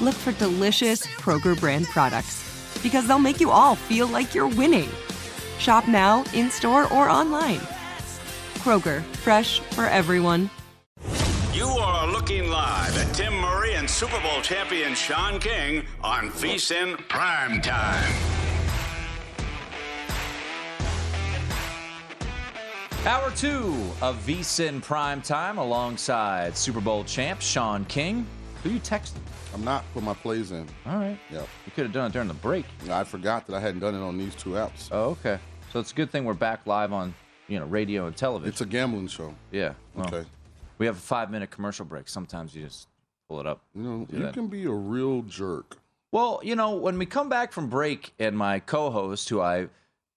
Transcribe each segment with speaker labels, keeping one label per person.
Speaker 1: look for delicious Kroger brand products because they'll make you all feel like you're winning. Shop now, in store, or online. Kroger, fresh for everyone.
Speaker 2: You are looking live at Tim Murray and Super Bowl champion Shaun King on VSIN Prime Time.
Speaker 3: Hour two of VSIN Prime Time alongside Super Bowl champ Shaun King. Who you texting?
Speaker 4: I'm not putting my plays in.
Speaker 3: All right.
Speaker 4: Yeah.
Speaker 3: You could have done it during the break.
Speaker 4: I forgot that I hadn't done it on these two apps.
Speaker 3: Oh, okay. So it's a good thing we're back live on, you know, radio and television.
Speaker 4: It's a gambling show.
Speaker 3: yeah. well,
Speaker 4: Okay.
Speaker 3: We have a five minute commercial break. Sometimes you just pull it up.
Speaker 4: You know,
Speaker 3: Do
Speaker 4: you
Speaker 3: that.
Speaker 4: can be a real jerk.
Speaker 3: Well, you know, when we come back from break and my co-host, who I,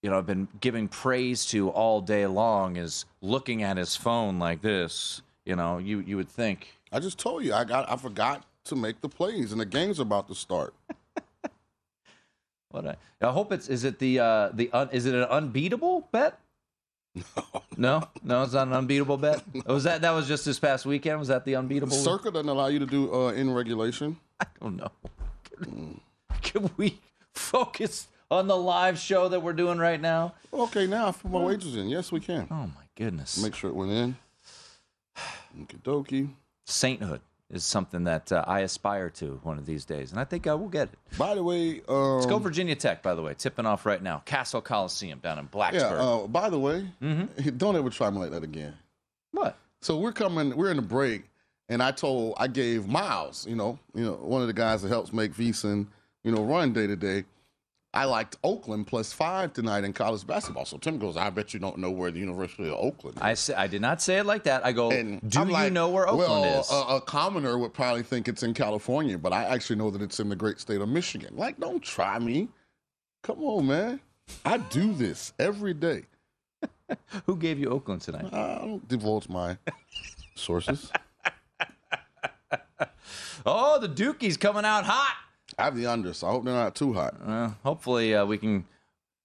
Speaker 3: you know, I've been giving praise to all day long, is looking at his phone like this. You know, you you would think
Speaker 4: I just told you I got I forgot to make the plays and the game's about to start.
Speaker 3: what I, I hope it's is it the uh the un, is it an unbeatable bet? No, no, no, it's not an unbeatable bet. Was that that was just this past weekend? Was that the unbeatable?
Speaker 4: The Circa doesn't allow you to do uh, in regulation.
Speaker 3: I don't know. Can we focus on the live show that we're doing right now?
Speaker 4: Okay, now I put my wagers in. Yes, we can.
Speaker 3: Oh my goodness!
Speaker 4: Make sure it went in. Okie dokie.
Speaker 3: Sainthood is something that uh, I aspire to one of these days, and I think I will get it.
Speaker 4: By the way, um,
Speaker 3: Let's go Virginia Tech, by the way, tipping off right now. Cassell Coliseum down in
Speaker 4: Yeah.
Speaker 3: Blacksburg.
Speaker 4: Uh, by the way,
Speaker 3: Mm-hmm.
Speaker 4: don't ever try me like that again.
Speaker 3: what?
Speaker 4: So we're coming. We're in the break, and I told I gave Miles, you know, you know, one of the guys that helps make VSiN, you know, run day to day. I liked Oakland plus five tonight in college basketball. So Tim goes, I bet you don't know where the University of Oakland. Is.
Speaker 3: I say, I did not say it like that. I go,
Speaker 4: And
Speaker 3: do
Speaker 4: I'm
Speaker 3: you
Speaker 4: like,
Speaker 3: know where Oakland
Speaker 4: well,
Speaker 3: is?
Speaker 4: A, a commoner would probably think it's in California, but I actually know that it's in the great state of Michigan. Like, don't try me. Come on, man. I do this every day.
Speaker 3: Who gave you Oakland tonight?
Speaker 4: I don't divulge my sources.
Speaker 3: Oh, the Dukies coming out hot.
Speaker 4: I have the under, so I hope they're not too hot.
Speaker 3: Uh, hopefully, uh, we can.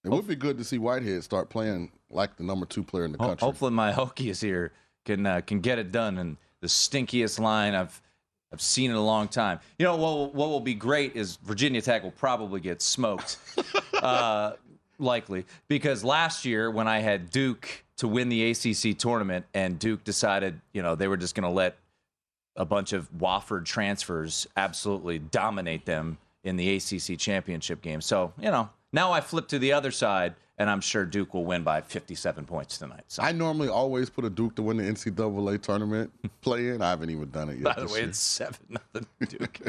Speaker 4: It would be good to see Whitehead start playing like the number two player in the
Speaker 3: ho-
Speaker 4: country.
Speaker 3: hopefully, my Hokies here can uh, can get it done. And the stinkiest line I've I've seen in a long time. You know what? What will be great is Virginia Tech will probably get smoked, uh, likely because last year when I had Duke to win the ACC tournament and Duke decided, you know, they were just going to let a bunch of Wofford transfers absolutely dominate them in the ACC championship game. So, you know, now I flip to the other side, and I'm sure Duke will win by 57 points tonight. So,
Speaker 4: I normally always put a Duke to win the NCAA tournament play in. I haven't even done it yet.
Speaker 3: by the way,
Speaker 4: year.
Speaker 3: it's 7 nothing Duke.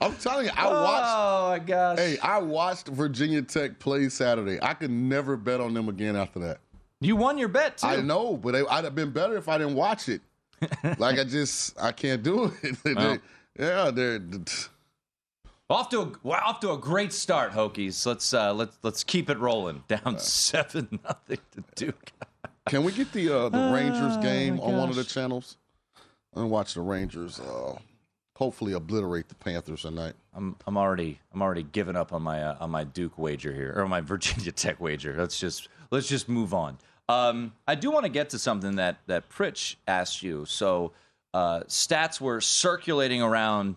Speaker 4: I'm telling you, I watched.
Speaker 3: Oh my gosh.
Speaker 4: Hey, I watched Virginia Tech play Saturday. I could never bet on them again after that.
Speaker 3: You won your bet too.
Speaker 4: I know, but I'd have been better if I didn't watch it. Like I just, I can't do it. They-
Speaker 3: Well.
Speaker 4: yeah, they're.
Speaker 3: Off to a well, off to a great start, Hokies. Let's uh, let's let's keep it rolling. Down seven nothing to Duke.
Speaker 4: Can we get the uh, the Rangers
Speaker 3: Oh,
Speaker 4: game
Speaker 3: my
Speaker 4: on one of the channels? And watch the Rangers. Uh, hopefully, obliterate the Panthers tonight.
Speaker 3: I'm I'm already I'm already giving up on my uh, on my Duke wager here or my Virginia Tech wager. Let's just let's just move on. Um, I do want to get to something that that Pritch asked you. So uh, stats were circulating around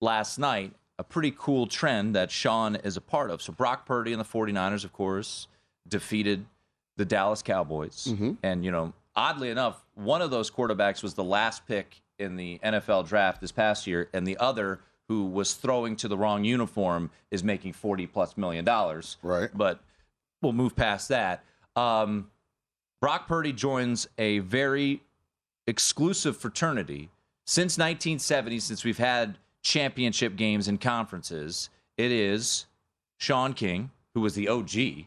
Speaker 3: last night. A pretty cool trend that Shaun is a part of. So Brock Purdy and the 49ers, of course, defeated the Dallas Cowboys. And, you know, oddly enough, one of those quarterbacks was the last pick in the NFL draft this past year, and the other who was throwing to the wrong uniform is making 40 plus million dollars.
Speaker 4: Right.
Speaker 3: But we'll move past that. Um, Brock Purdy joins a very exclusive fraternity since 1970, since we've had championship games and conferences. It is Shaun King, who was the OG,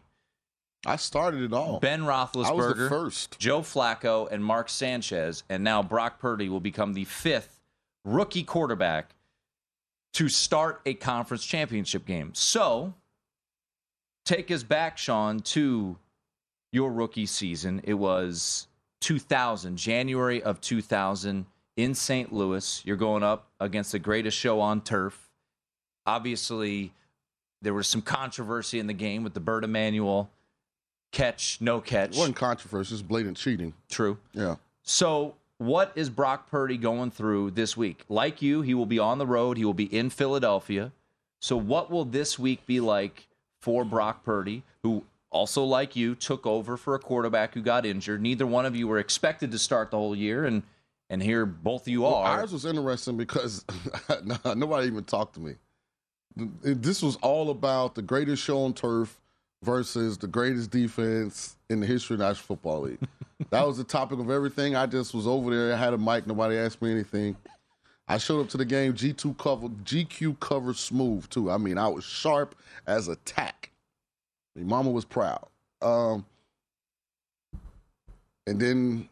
Speaker 4: I started it all.
Speaker 3: Ben Roethlisberger,
Speaker 4: I was the first.
Speaker 3: Joe Flacco, and Mark Sanchez, and now Brock Purdy will become the fifth rookie quarterback to start a conference championship game. So, take us back, Shaun, to your rookie season. It was 2000, January of 2000 in St. Louis. You're going up against the greatest show on turf. Obviously, there was some controversy in the game with the Bert Emanuel catch, no catch.
Speaker 4: It wasn't controversial. It's blatant cheating.
Speaker 3: True.
Speaker 4: Yeah.
Speaker 3: So, what is Brock Purdy going through this week? Like you, he will be on the road. He will be in Philadelphia. So, what will this week be like for Brock Purdy, who also, like you, took over for a quarterback who got injured? Neither one of you were expected to start the whole year, and and here both of you
Speaker 4: Well,
Speaker 3: are.
Speaker 4: ours was interesting because nobody even talked to me. This was all about the greatest show on turf versus the greatest defense in the history of the National Football League. that was the topic of everything. I just was over there. I had a mic. Nobody asked me anything. I showed up to the game. G2 cover, GQ cover smooth too. I mean, I was sharp as a tack. Mama was proud. Um, and then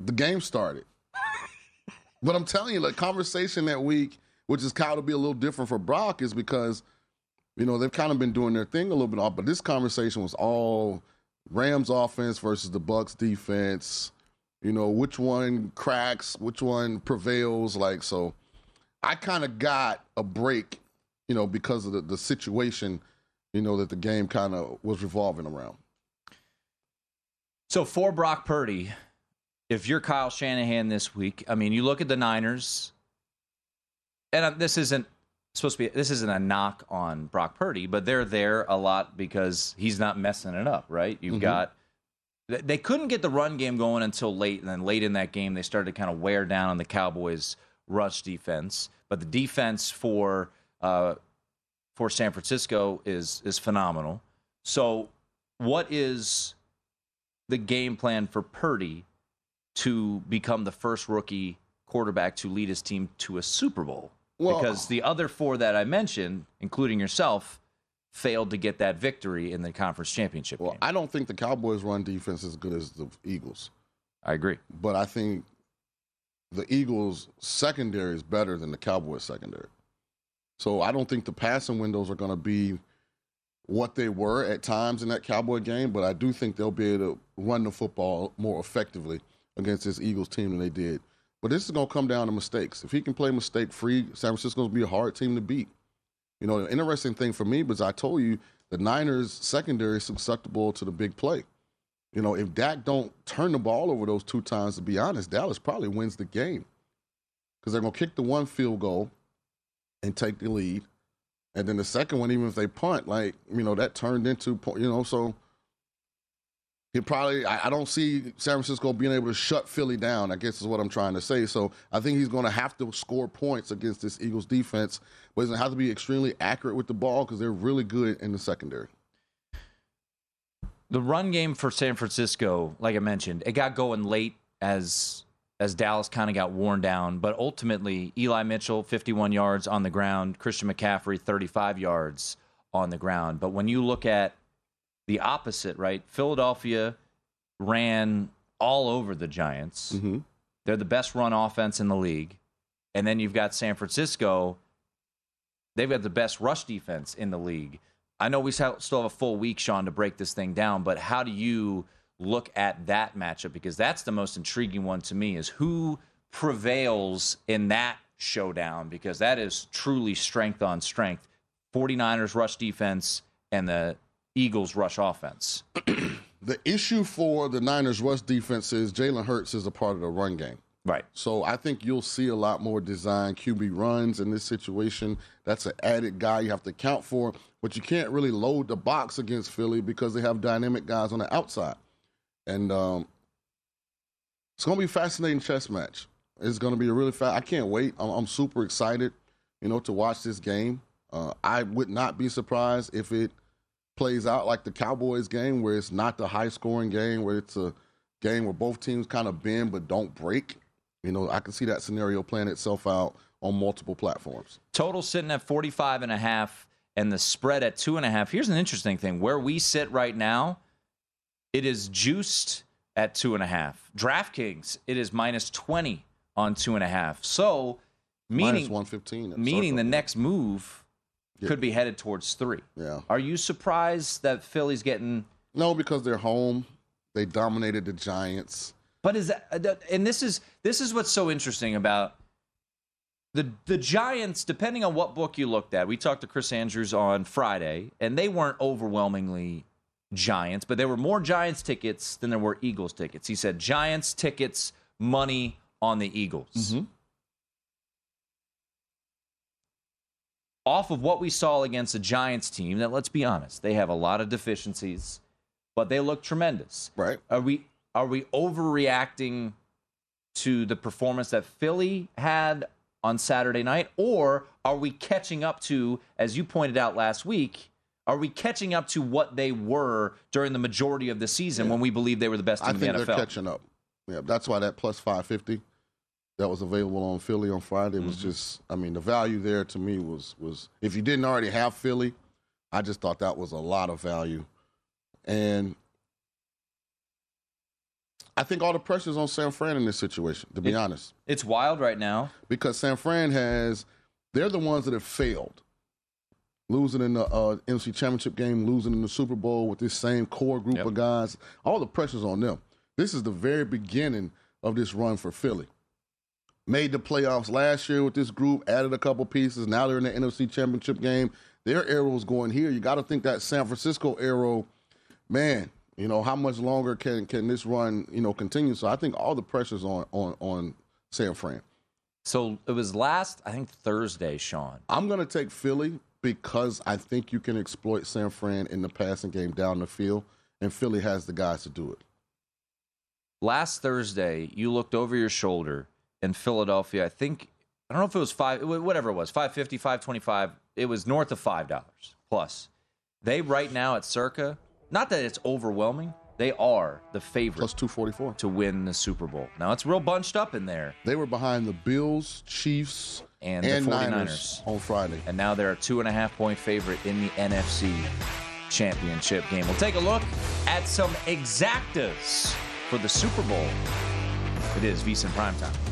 Speaker 4: the game started. But I'm telling you, the conversation that week, which is kind of be a little different for Brock, is because you know they've kind of been doing their thing a little bit off. But this conversation was all Rams offense versus the Bucs defense. You know which one cracks, which one prevails. Like so, I kind of got a break, you know, because of the, the situation, you know, that the game kind of was revolving around.
Speaker 3: So for Brock Purdy, if you're Kyle Shanahan this week, I mean, you look at the Niners, and uh, this isn't supposed to be this isn't a knock on Brock Purdy, but they're there a lot because he's not messing it up, right? You've
Speaker 4: Mhm.
Speaker 3: got they- they couldn't get the run game going until late, and then late in that game they started to kind of wear down on the Cowboys' rush defense. But the defense for uh, for San Francisco is is phenomenal. So, what is the game plan for Purdy to become the first rookie quarterback to lead his team to a Super Bowl?
Speaker 4: Well-
Speaker 3: because the other four that I mentioned, including yourself, failed to get that victory in the conference championship
Speaker 4: Well,
Speaker 3: game.
Speaker 4: I don't think the Cowboys' run defense is as good as the Eagles.
Speaker 3: I agree.
Speaker 4: but I think the Eagles' secondary is better than the Cowboys' secondary. So I don't think the passing windows are going to be what they were at times in that Cowboy game, but I do think they'll be able to run the football more effectively against this Eagles team than they did. But this is going to come down to mistakes. If he can play mistake free, San Francisco's going to be a hard team to beat. You know, the interesting thing for me was I told you the Niners' secondary is susceptible to the big play. You know, if Dak don't turn the ball over those two times, to be honest, Dallas probably wins the game because they're gonna kick the one field goal and take the lead, and then the second one, even if they punt, like you know, that turned into you know, so he probably I, I don't see San Francisco being able to shut Philly down. I guess is what I'm trying to say. So I think he's going to have to score points against this Eagles defense, but he's going to have to be extremely accurate with the ball because they're really good in the secondary.
Speaker 3: The run game for San Francisco, like I mentioned, it got going late as as Dallas kind of got worn down. But ultimately, Eli Mitchell, 51 yards on the ground, Christian McCaffrey, 35 yards on the ground. But when you look at the opposite, right? Philadelphia ran all over the Giants.
Speaker 4: Mm-hmm.
Speaker 3: They're the best run offense in the league. And then you've got San Francisco. They've got the best rush defense in the league. I know we still have a full week, Shaun, to break this thing down, but how do you look at that matchup? Because that's the most intriguing one to me is who prevails in that showdown, because that is truly strength on strength. 49ers rush defense and the Eagles rush offense.
Speaker 4: The issue for the Niners rush defense is Jalen Hurts is a part of the run game.
Speaker 3: Right.
Speaker 4: So I think you'll see a lot more design QB runs in this situation. That's an added guy you have to account for, but you can't really load the box against Philly because they have dynamic guys on the outside. And um, it's to be a fascinating chess match. It's to be a really fast. I can't wait. I'm, I'm, super excited, you know, to watch this game. Uh, I would not be surprised if it plays out like the Cowboys game, where it's not the high scoring game, where it's a game where both teams kind of bend but don't break. You know, I can see that scenario playing itself out on multiple platforms.
Speaker 3: Total sitting at 45 and a half and the spread at two and a half. Here's an interesting thing. Where we sit right now, it is juiced at two and a half. DraftKings, it is minus 20 on two and a half. So, meaning,
Speaker 4: minus 115.
Speaker 3: Meaning the next move yeah. could be headed towards three.
Speaker 4: Yeah.
Speaker 3: Are you surprised that Philly's getting.
Speaker 4: No, because they're home. They dominated the Giants.
Speaker 3: But is that, and this is this is what's so interesting about the the Giants. Depending on what book you looked at, we talked to Chris Andrews on Friday, and they weren't overwhelmingly Giants, but there were more Giants tickets than there were Eagles tickets. He said Giants tickets, money on the Eagles.
Speaker 4: Mm-hmm.
Speaker 3: Off of what we saw against a Giants team, that let's be honest, they have a lot of deficiencies, but they look tremendous.
Speaker 4: Right?
Speaker 3: Are we are we overreacting to the performance that Philly had on Saturday night, or are we catching up to, as you pointed out last week, are we catching up to what they were during the majority of the season yeah. when we believe they were the best team
Speaker 4: I think
Speaker 3: in the NFL?
Speaker 4: they're catching up. Yeah, that's why that plus 550 that was available on Philly on Friday was mm-hmm. just I mean the value there to me was was if you didn't already have Philly, I just thought that was a lot of value. And I think all the pressure's on San Fran in this situation, to be
Speaker 3: it,
Speaker 4: honest.
Speaker 3: It's wild right now.
Speaker 4: Because San Fran has, they're the ones that have failed. Losing in the uh, NFC Championship game, losing in the Super Bowl with this same core group yep. of guys. All the pressure's on them. This is the very beginning of this run for Philly. Made the playoffs last year with this group, added a couple pieces. Now they're in the NFC Championship game. Their arrow's going here. You got to think that San Francisco arrow, man, you know, how much longer can can this run, you know, continue? So I think all the pressure's on on on San Fran.
Speaker 3: So it was last, I think Thursday, Shaun.
Speaker 4: I'm going to take Philly because I think you can exploit San Fran in the passing game down the field, and Philly has the guys to do it.
Speaker 3: Last Thursday, you looked over your shoulder in Philadelphia. I think I don't know if it was five, whatever it was, 550, 525. It was north of $5 plus. They right now at circa not that it's overwhelming. They are the favorite.
Speaker 4: Plus 244.
Speaker 3: To win the Super Bowl. Now, it's real bunched up in there.
Speaker 4: They were behind the Bills, Chiefs, and, and the 49ers Niners on Friday.
Speaker 3: And now they're a two and a half point favorite in the NFC Championship game. We'll take a look at some exactas for the Super Bowl. It is VSIN Primetime.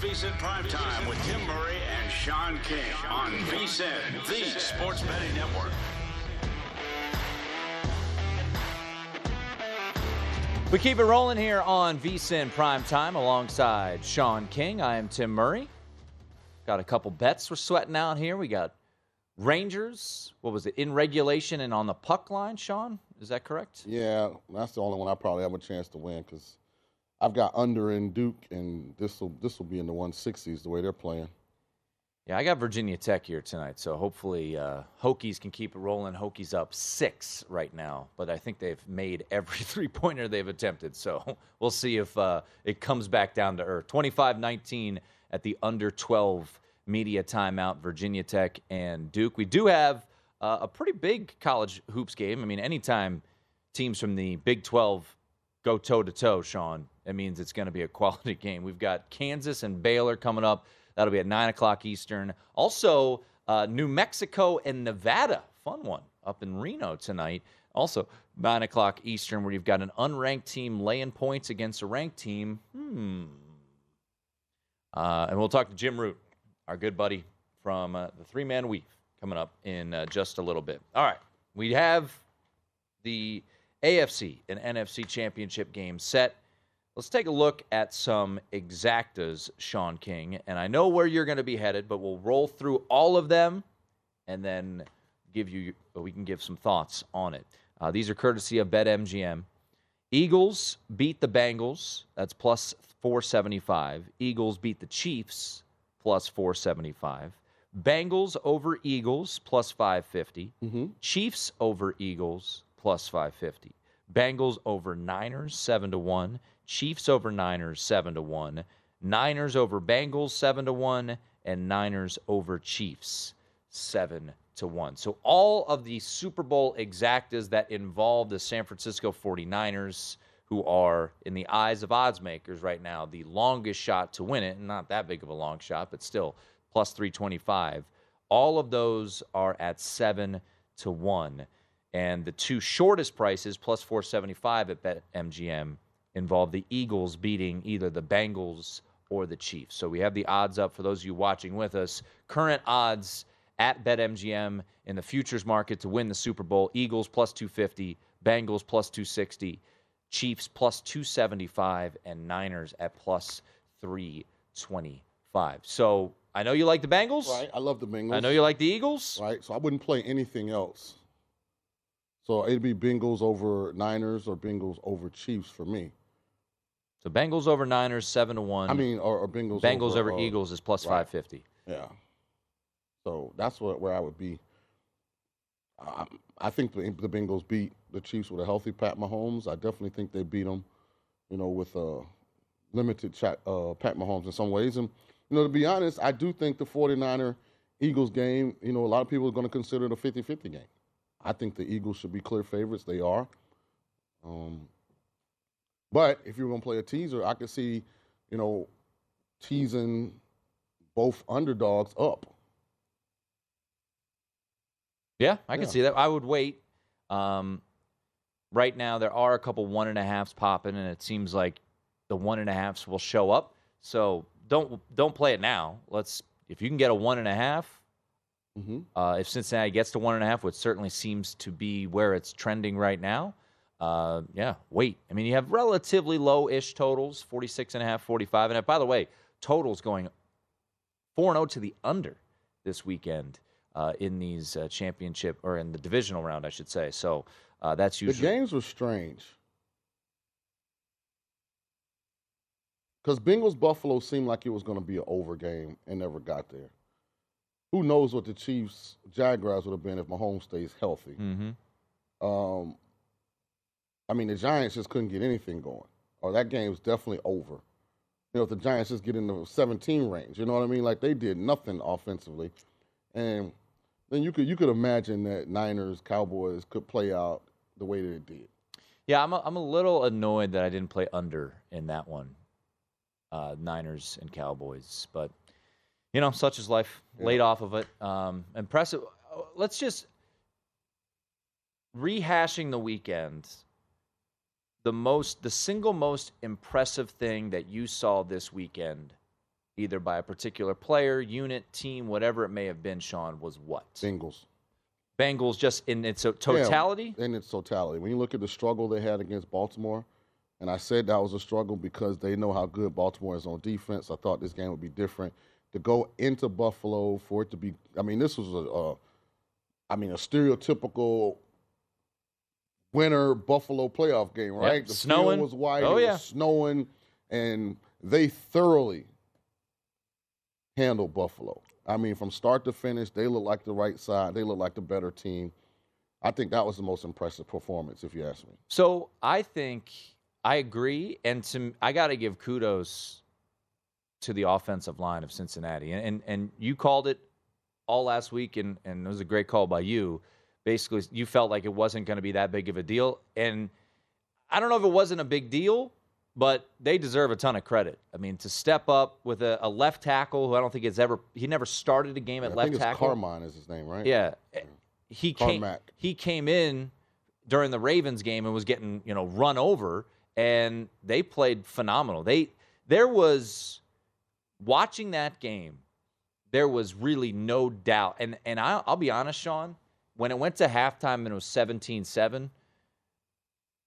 Speaker 2: VSIN Primetime with Tim Murray and Shaun King on VSIN, the Sports Betting Network.
Speaker 3: We keep it rolling here on VSIN Prime Time alongside Shaun King. I am Tim Murray. Got a couple bets we're sweating out here. We got Rangers. What was it? In regulation and on the puck line, Shaun? Is that correct?
Speaker 4: Yeah, that's the only one I probably have a chance to win because I've got under in Duke, and this will this will be in the 160s the way they're playing.
Speaker 3: Yeah, I got Virginia Tech here tonight, so hopefully uh, Hokies can keep it rolling. Hokies up six right now, but I think they've made every three pointer they've attempted, so we'll see if uh, it comes back down to earth. 25 19 at the under 12 media timeout, Virginia Tech and Duke. We do have uh, a pretty big college hoops game. I mean, anytime teams from the Big 12 go toe to toe, Shaun, it means it's going to be a quality game. We've got Kansas and Baylor coming up. That'll be at 9 o'clock Eastern. Also, uh, New Mexico and Nevada. Fun one up in Reno tonight. Also, 9 o'clock Eastern, where you've got an unranked team laying points against a ranked team. Hmm. Uh, and we'll talk to Jim Root, our good buddy from uh, the Three Man Weave, coming up in uh, just a little bit. All right. We have the AFC and NFC championship game set. Let's take a look at some exactas, Shaun King. And I know where you're going to be headed, but we'll roll through all of them and then give you, we can give some thoughts on it. Uh, these are courtesy of BetMGM. Eagles beat the Bengals. That's plus 475. Eagles beat the Chiefs plus 475. Bengals over Eagles plus 550. Chiefs over Eagles plus 550. Bengals over Niners 7 to 1. Chiefs over Niners 7 to 1. Niners over Bengals 7 to 1 and Niners over Chiefs 7 to 1. So all of the Super Bowl exactas that involve the San Francisco 49ers who are in the eyes of odds makers right now the longest shot to win it, not that big of a long shot, but still plus 325. All of those are at 7 to 1. And the two shortest prices, plus 475 at BetMGM, involve the Eagles beating either the Bengals or the Chiefs. So we have the odds up for those of you watching with us. Current odds at BetMGM in the futures market to win the Super Bowl Eagles plus 250, Bengals plus 260, Chiefs plus 275, and Niners at plus 325. So I know you like the Bengals.
Speaker 4: Right. I love the Bengals.
Speaker 3: I know you like the Eagles.
Speaker 4: Right. So I wouldn't play anything else. So it'd be Bengals over Niners or Bengals over Chiefs for me.
Speaker 3: So Bengals over Niners, seven to one.
Speaker 4: I mean, or, or Bengals.
Speaker 3: Bengals over,
Speaker 4: uh,
Speaker 3: Eagles is plus
Speaker 4: right.
Speaker 3: five fifty.
Speaker 4: Yeah. So that's what where I would be. I, I think the, the Bengals beat the Chiefs with a healthy Pat Mahomes. I definitely think they beat them, you know, with a limited chat, uh, Pat Mahomes in some ways. And, you know, to be honest, I do think the 49er Eagles game, you know, a lot of people are going to consider it a 50 50 game. I think the Eagles should be clear favorites. They are. Um, but if you're going to play a teaser, I could see, you know, teasing both underdogs up.
Speaker 3: Yeah, I can see that. I would wait. Um, right now, there are a couple one and a halves popping, and it seems like the one and a halves will show up. So don't don't play it now. Let's if you can get a one and a half.
Speaker 4: Mm-hmm.
Speaker 3: Uh, if Cincinnati gets to one and a half, which certainly seems to be where it's trending right now, uh, yeah, wait. I mean, you have relatively low-ish totals, 46 and a half, 45 and a half. By the way, totals going 4 0 to the under this weekend uh, in these uh, championship or in the divisional round, I should say. So uh, that's
Speaker 4: The
Speaker 3: usually
Speaker 4: games were strange. Because Bengals Buffalo seemed like it was going to be an over game and never got there. Who knows what the Chiefs Jaguars would have been if Mahomes stays healthy?
Speaker 3: Mhm.
Speaker 4: Um, I mean, the Giants just couldn't get anything going, or that game's definitely over. You know, if the Giants just get in the 17 range, you know what I mean? Like they did nothing offensively, and then you could you could imagine that Niners Cowboys could play out the way that it did.
Speaker 3: Yeah, I'm a, I'm a little annoyed that I didn't play under in that one, uh, Niners and Cowboys. But you know, such is life. Laid off of it. Um, impressive. Uh, Let's just rehashing the weekend. The most, the single most impressive thing that you saw this weekend, either by a particular player, unit, team, whatever it may have been, Shaun, was what?
Speaker 4: Bengals.
Speaker 3: Bengals, just in its totality.
Speaker 4: Yeah, in its totality. When you look at the struggle they had against Baltimore, and I said that was a struggle because they know how good Baltimore is on defense. I thought this game would be different. To go into Buffalo for it to be, I mean, this was a, a I mean, a stereotypical winter Buffalo playoff game,
Speaker 3: Yep,
Speaker 4: right? The
Speaker 3: snowing.
Speaker 4: field was white,
Speaker 3: Oh,
Speaker 4: it
Speaker 3: yeah.
Speaker 4: was snowing, and they thoroughly handled Buffalo. I mean, from start to finish, they look like the right side. They look like the better team. I think that was the most impressive performance, if you ask me.
Speaker 3: So I think I agree, and to I got to give kudos to the offensive line of Cincinnati, and and, and you called it all last week, and and it was a great call by you. Basically, you felt like it wasn't going to be that big of a deal, and I don't know if it wasn't a big deal, but they deserve a ton of credit. I mean, to step up with a, a left tackle who I don't think has ever he never started a game at
Speaker 4: I
Speaker 3: left
Speaker 4: think it's
Speaker 3: tackle.
Speaker 4: Carman is his name, right?
Speaker 3: Yeah. He came he came in during the Ravens game and was getting, you know, run over and they played phenomenal. They there was watching that game, there was really no doubt. And and I I'll be honest, Shaun, when it went to halftime and it was 17-7,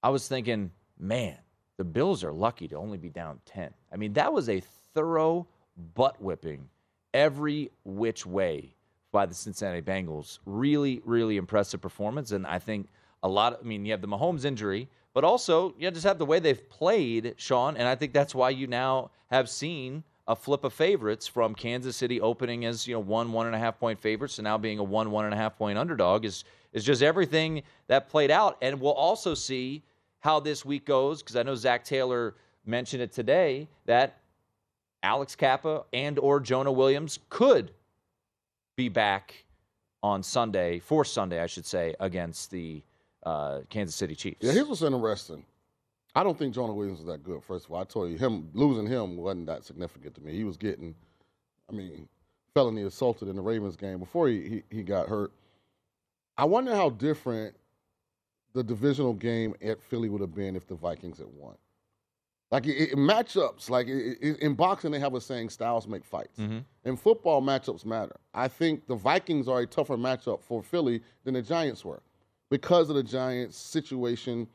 Speaker 3: I was thinking, man, the Bills are lucky to only be down 10. I mean, that was a thorough butt whipping every which way by the Cincinnati Bengals. Really, really impressive performance. And I think a lot of, I mean, you have the Mahomes injury, but also you just have the way they've played, Shaun. And I think that's why you now have seen a flip of favorites from Kansas City opening as, you know, one, one and a half point favorites to now being a one, one and a half point underdog is is just everything that played out. And we'll also see how this week goes, because I know Zac Taylor mentioned it today that Alex Cappa and or Jonah Williams could be back on Sunday, for Sunday, I should say, against the uh, Kansas City Chiefs.
Speaker 4: Yeah, here's what's interesting. I don't think Jonah Williams is that good. First of all, I told you him losing him wasn't that significant to me. He was getting, I mean, felony assaulted in the Ravens game before he he, he got hurt. I wonder how different the divisional game at Philly would have been if the Vikings had won. Like it, it, matchups, like it, it- in boxing, they have a saying: "Styles make fights." Mm-hmm. In football, matchups matter. I think the Vikings are a tougher matchup for Philly than the Giants were because of the Giants' situation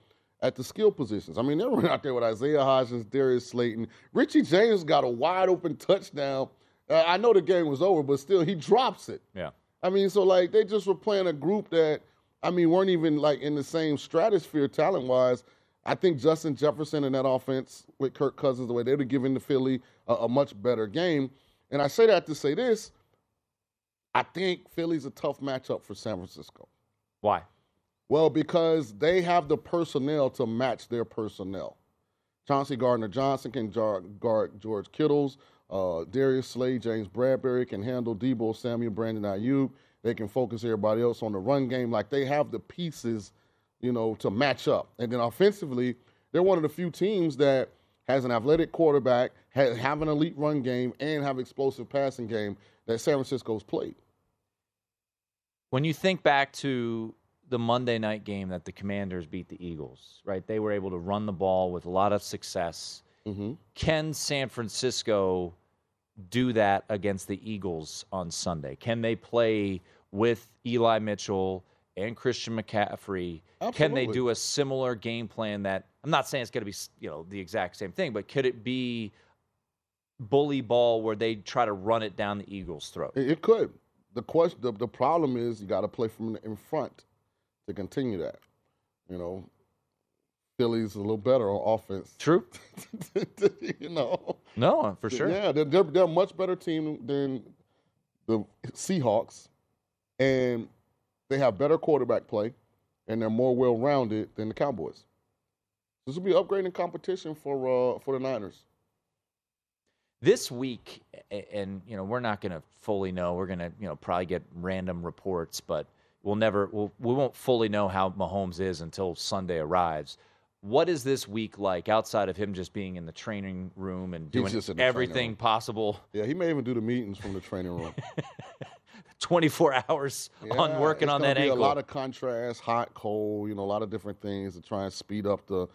Speaker 4: at the skill positions. I mean, they were out there with Isaiah Hodgins, Darius Slayton. Richie James got a wide open touchdown Uh, I know the game was over, but still, he drops it.
Speaker 3: Yeah.
Speaker 4: I mean, so like they just were playing a group that I mean weren't even like in the same stratosphere talent wise. I think Justin Jefferson in that offense with Kirk Cousins, the way they would have given the Philly a, a much better game. And I say that to say this: I think Philly's a tough matchup for San Francisco.
Speaker 3: Why?
Speaker 4: Well, because they have the personnel to match their personnel. Chauncey Gardner Johnson can guard George Kittles. Uh, Darius Slade, James Bradberry can handle Deebo Samuel, Brandon Aiyuk. They can focus everybody else on the run game. Like they have the pieces, you know, to match up. And then offensively, they're one of the few teams that has an athletic quarterback, ha- have an elite run game, and have explosive passing game that San Francisco's played.
Speaker 3: When you think back to the Monday night game that the Commanders beat the Eagles, right? They were able to run the ball with a lot of success.
Speaker 4: Mm-hmm.
Speaker 3: Can San Francisco do that against the Eagles on Sunday? Can they play with Eli Mitchell and Christian McCaffrey? Can they do a similar game plan that I'm not saying it's going to be, you know, the exact same thing, but could it be bully ball where they try to run it down the Eagles' throat?
Speaker 4: It, it could. The question, the, the problem is you got to play from in front to continue that. You know, Philly's a little better on offense.
Speaker 3: True.
Speaker 4: you know.
Speaker 3: No, for sure.
Speaker 4: Yeah, they're, they're, they're a much better team than the Seahawks, and they have better quarterback play, and they're more well-rounded than the Cowboys. This will be upgrading competition for uh, for the Niners.
Speaker 3: this week and you know we're not going to fully know we're going to you know probably get random reports but we'll never we'll, we won't fully know how Mahomes is until Sunday arrives what is this week like outside of him just being in the training room and doing everything
Speaker 4: room.
Speaker 3: possible
Speaker 4: Yeah, he may even do the meetings from the training room.
Speaker 3: 24 hours on working on that
Speaker 4: be
Speaker 3: ankle
Speaker 4: A lot of contrast, hot, cold, you know, a lot of different things to try and speed up the,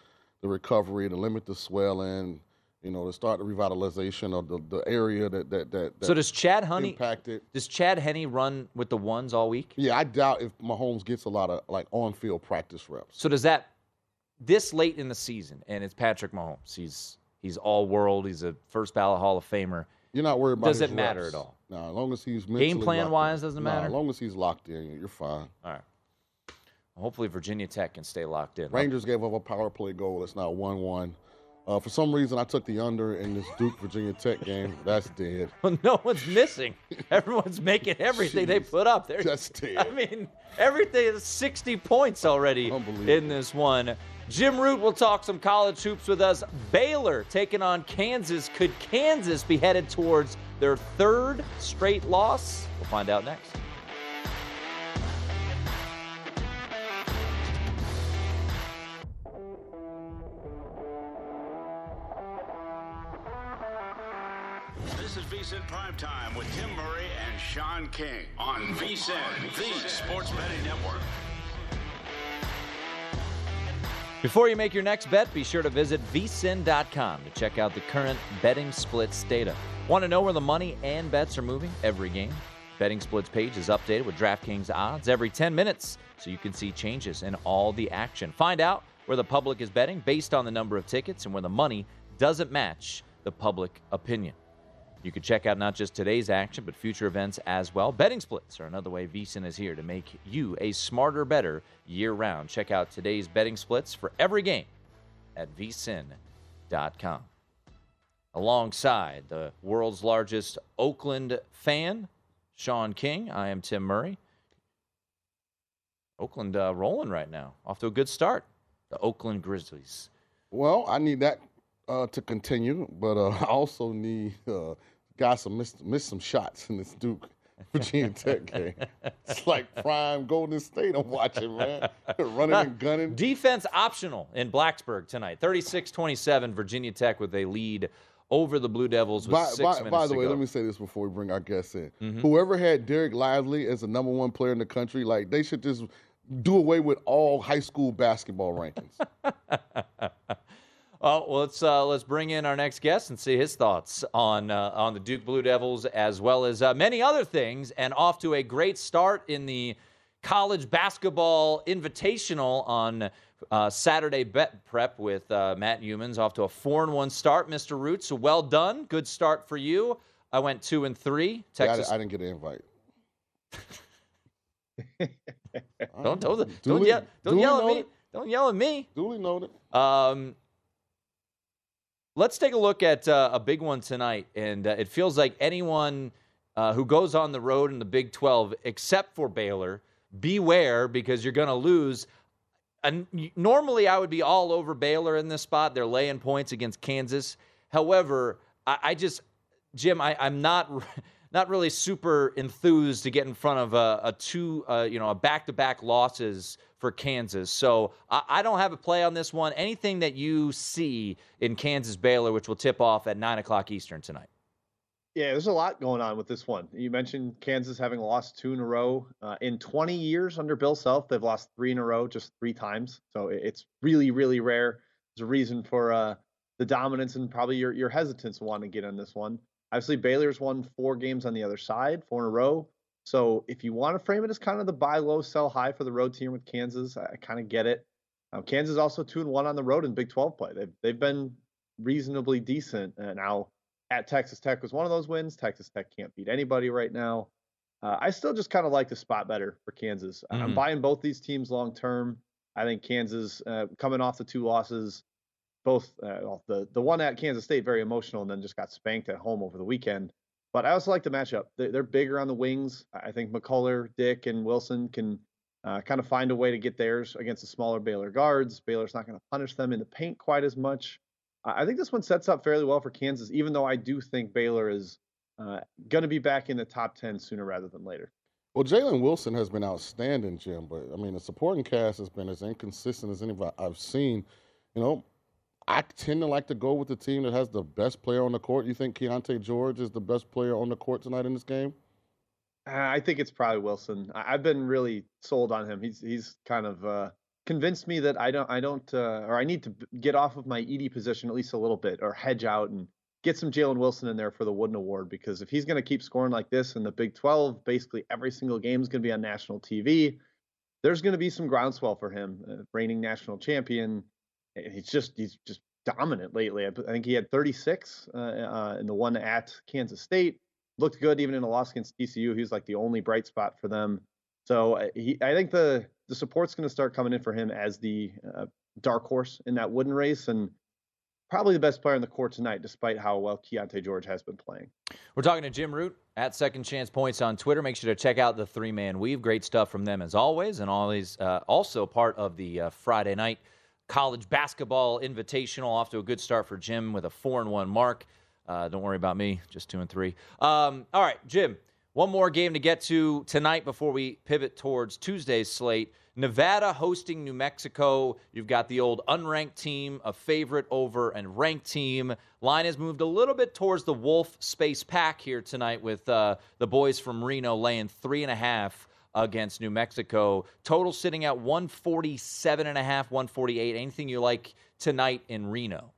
Speaker 4: the recovery, to limit the swelling, you know, to start the revitalization of the, the area that that that.
Speaker 3: so does Chad Henne
Speaker 4: impacted?
Speaker 3: does Chad Henne run with the ones all week
Speaker 4: Yeah, I doubt if Mahomes gets a lot of like on-field practice reps.
Speaker 3: So does that this late in the season, and it's Patrick Mahomes. He's he's all world. He's a first ballot Hall of Famer.
Speaker 4: You're not worried about.
Speaker 3: Does it matter
Speaker 4: reps.
Speaker 3: at all?
Speaker 4: No, as long as he's
Speaker 3: Game plan
Speaker 4: locked in.
Speaker 3: wise doesn't
Speaker 4: No,
Speaker 3: matter.
Speaker 4: as long as he's locked in, you're fine.
Speaker 3: All right. Hopefully Virginia Tech can stay locked in.
Speaker 4: Rangers gave up a power play goal. It's now one-one. Uh, for some reason, I took the under in this Duke Virginia Tech game. That's dead.
Speaker 3: Well, no one's missing. Everyone's making everything they put up. They're,
Speaker 4: That's dead.
Speaker 3: I mean, everything is 60 points already in this one. Jim Root will talk some college hoops with us. Baylor taking on Kansas. Could Kansas be headed towards their third straight loss? We'll find out next.
Speaker 2: Primetime with Tim Murray and Shaun King on VSIN, the Sports Betting Network.
Speaker 3: Before you make your next bet, be sure to visit vsin.com to check out the current betting splits data. Want to know where the money and bets are moving every game? Betting splits page is updated with DraftKings odds every 10 minutes so you can see changes in all the action. Find out where the public is betting based on the number of tickets and where the money doesn't match the public opinion. You can check out not just today's action, but future events as well. Betting splits are another way VSIN is here to make you a smarter, better year round. Check out today's betting splits for every game at vsin.com. Alongside the world's largest Oakland fan, Shaun King, I am Tim Murray. Oakland uh, rolling right now, off to a good start. The Oakland Grizzlies.
Speaker 4: Well, I need that uh, to continue, but uh, I also need uh, guys to miss miss some shots in this Duke Virginia Tech game. It's like prime Golden State I'm watching, man. Running and gunning.
Speaker 3: Defense optional in Blacksburg tonight. 36 27, Virginia Tech with a lead over the Blue Devils with
Speaker 4: By,
Speaker 3: six
Speaker 4: by,
Speaker 3: minutes
Speaker 4: by the way,
Speaker 3: go.
Speaker 4: let me say this before we bring our guests in.
Speaker 3: Mhm.
Speaker 4: Whoever had Dereck Lively as the number one player in the country, like they should just do away with all high school basketball rankings.
Speaker 3: Oh, well, let's uh, let's bring in our next guest and see his thoughts on uh, on the Duke Blue Devils as well as uh, many other things. And off to a great start in the college basketball invitational on uh, Saturday bet prep with uh, Matt Youmans. Off to a four and one start, Mr. Roots. So well done, good start for you. I went two and three.
Speaker 4: Yeah,
Speaker 3: Texas.
Speaker 4: I, I didn't get an invite.
Speaker 3: don't don't don't, yell, don't yell at me. Don't yell at me.
Speaker 4: Duly noted.
Speaker 3: Um, let's take a look at uh, a big one tonight, and uh, it feels like anyone uh, who goes on the road in the Big 12, except for Baylor, beware because you're going to lose. And normally, I would be all over Baylor in this spot. They're laying points against Kansas. However, I, I just, Jim, I, I'm not. Not really super enthused to get in front of a, a two, uh, you know, a back-to-back losses for Kansas. So I, I don't have a play on this one. Anything that you see in Kansas Baylor, which will tip off at nine o'clock Eastern tonight.
Speaker 5: Yeah, there's a lot going on with this one. You mentioned Kansas having lost two in a row. Uh, in 20 years under Bill Self, they've lost three in a row, just three times. So it's really, really rare. There's a reason for uh, the dominance and probably your, your hesitance to want to get on this one. Obviously, Baylor's won four games on the other side, four in a row. So if you want to frame it as kind of the buy low, sell high for the road team with Kansas, I, I kind of get it. Um, Kansas also two and one on the road in Big 12 play. They've they've been reasonably decent. Uh, now at Texas Tech was one of those wins. Texas Tech can't beat anybody right now. Uh, I still just kind of like the spot better for Kansas. I- I'm buying both these teams long term. I think Kansas uh, coming off the two losses, both uh, well, the the one at Kansas State very emotional and then just got spanked at home over the weekend. But I also like the matchup. They're, bigger on the wings. I think McCullar, Dick, and Wilson can uh, kind of find a way to get theirs against the smaller Baylor guards. Baylor's not going to punish them in the paint quite as much. I I think this one sets up fairly well for Kansas, even though I do think Baylor is uh, going to be back in the top 10 sooner rather than later.
Speaker 4: Well, Jalen Wilson has been outstanding, Jim. But I mean, the supporting cast has been as inconsistent as anybody I've seen. You know, I tend to like to go with the team that has the best player on the court. You think Keyonte George is the best player on the court tonight in this game?
Speaker 5: Uh, I think it's probably Wilson. I've been really sold on him. He's he's kind of uh, convinced me that I don't I don't uh, or I need to get off of my Edey position at least a little bit or hedge out and get some Jalen Wilson in there for the Wooden Award because if he's going to keep scoring like this in the Big 12, basically every single game is going to be on national TV. There's going to be some groundswell for him, uh, reigning national champion. He's just he's just dominant lately. I think he had 36 uh, uh, in the one at Kansas State looked good even in a loss against TCU. He was like the only bright spot for them. So uh, he, I think the the support's going to start coming in for him as the uh, dark horse in that wooden race, and probably the best player on the court tonight, despite how well Keyonte George has been playing.
Speaker 3: We're talking to Jim Root at Second Chance Points on Twitter. Make sure to check out the Three Man Weave. Great stuff from them as always, and always uh, also part of the uh, Friday night college basketball invitational. Off to a good start for Jim with a four and one mark. Uh, don't worry about me, just two and three. Um, all right, Jim. One more game to get to tonight before we pivot towards Tuesday's slate. Nevada hosting New Mexico. You've got the old unranked team, a favorite over and ranked team. Line has moved a little bit towards the Wolf Space Pack here tonight with uh, the boys from Reno laying three and a half against New Mexico. Total sitting at 147 and a half, 148. Anything you like tonight in Reno?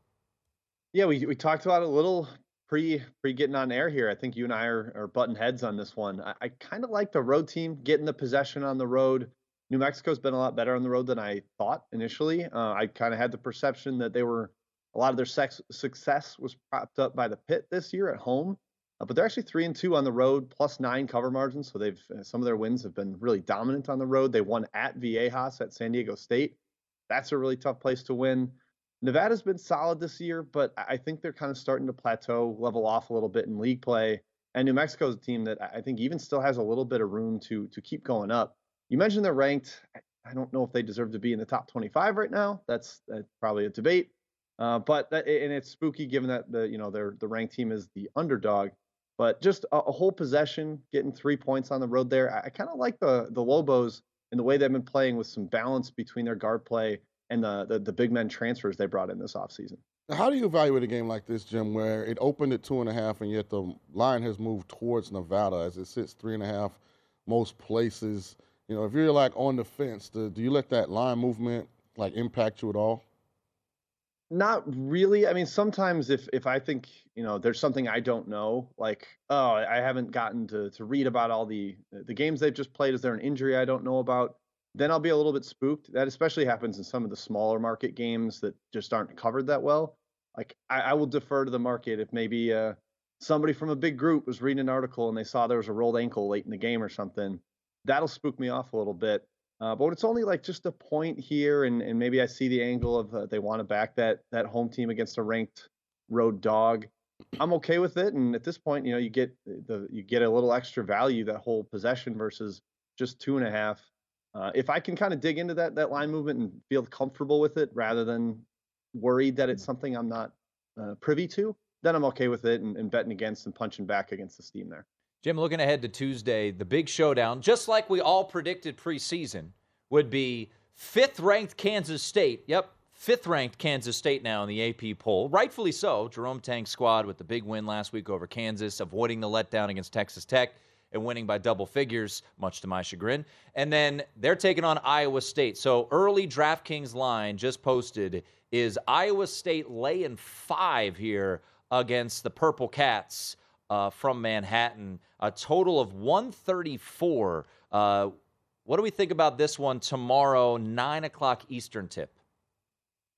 Speaker 5: Yeah, we we talked about a little pre pre getting on air here. I think you and I are, are button heads on this one. I, I kind of like the road team getting the possession on the road. New Mexico's been a lot better on the road than I thought initially. Uh, I kind of had the perception that they were a lot of their sex, success was propped up by the pit this year at home, uh, but they're actually three and two on the road, plus nine cover margins. So they've uh, some of their wins have been really dominant on the road. They won at Viejas at San Diego State. That's a really tough place to win. Nevada's been solid this year, but I think they're kind of starting to plateau, level off a little bit in league play. And New Mexico's a team that I think even still has a little bit of room to to keep going up. You mentioned they're ranked. I- don't know if they deserve to be in the top 25 right now. That's, that's probably a debate. Uh, but that, and it's spooky given that the you know their the ranked team is the underdog. But just a, a whole possession, getting three points on the road there. I, I kind of like the the Lobos and the way they've been playing with some balance between their guard play and the the, the big men transfers they brought in this offseason.
Speaker 4: How do you evaluate a game like this, Jim, where it opened at two and a half, and yet the line has moved towards Nevada as it sits three and a half most places? You know, if you're like on the fence, do, do you let that line movement like impact you at all?
Speaker 5: Not really. I mean, sometimes if if I think you know there's something I don't know, like oh I haven't gotten to to read about all the the games they've just played. Is there an injury I don't know about? Then I'll be a little bit spooked. That especially happens in some of the smaller market games that just aren't covered that well. Like I, I will defer to the market if maybe uh, somebody from a big group was reading an article and they saw there was a rolled ankle late in the game or something, that'll spook me off a little bit. Uh, but it's only like just a point here, and, and maybe I see the angle of uh, they want to back that that home team against a ranked road dog. I'm okay with it, and at this point, you know, you get the you get a little extra value that whole possession versus just two and a half. Uh, if I can kind of dig into that that line movement and feel comfortable with it, rather than worried that it's something I'm not uh, privy to, then I'm okay with it and, and betting against and punching back against the steam there.
Speaker 3: Jim, looking ahead to Tuesday, the big showdown, just like we all predicted preseason, would be fifth ranked Kansas State. Yep, fifth ranked Kansas State now in the AP poll. Rightfully so. Jerome Tang's squad with the big win last week over Kansas, avoiding the letdown against Texas Tech and winning by double figures, much to my chagrin. And then they're taking on Iowa State. So early DraftKings line just posted is Iowa State laying five here against the Purple Cats uh, from Manhattan. A total of 134. Uh, what do we think about this one tomorrow, 9 o'clock Eastern tip?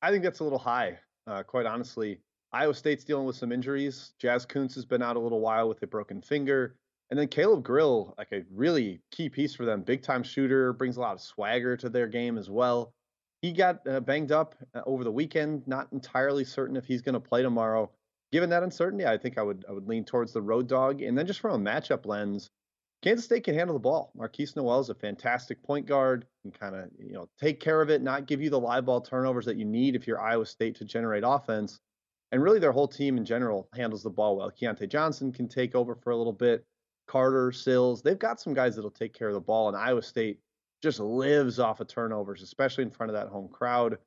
Speaker 5: I think that's a little high, uh, quite honestly. Iowa State's dealing with some injuries. Jazz Kunc has been out a little while with a broken finger. And then Caleb Grill, like a really key piece for them, big time shooter, brings a lot of swagger to their game as well. He got uh, banged up uh, over the weekend. Not entirely certain if he's going to play tomorrow. Given that uncertainty, I think I would I would lean towards the road dog. And then just from a matchup lens, Kansas State can handle the ball. Markquis Nowell is a fantastic point guard, and kind of you know take care of it, not give you the live ball turnovers that you need if you're Iowa State to generate offense. And really, their whole team in general handles the ball well. Keyontae Johnson can take over for a little bit. Carter, Sills, they've got some guys that'll take care of the ball. And Iowa State just lives off of turnovers, especially in front of that home crowd.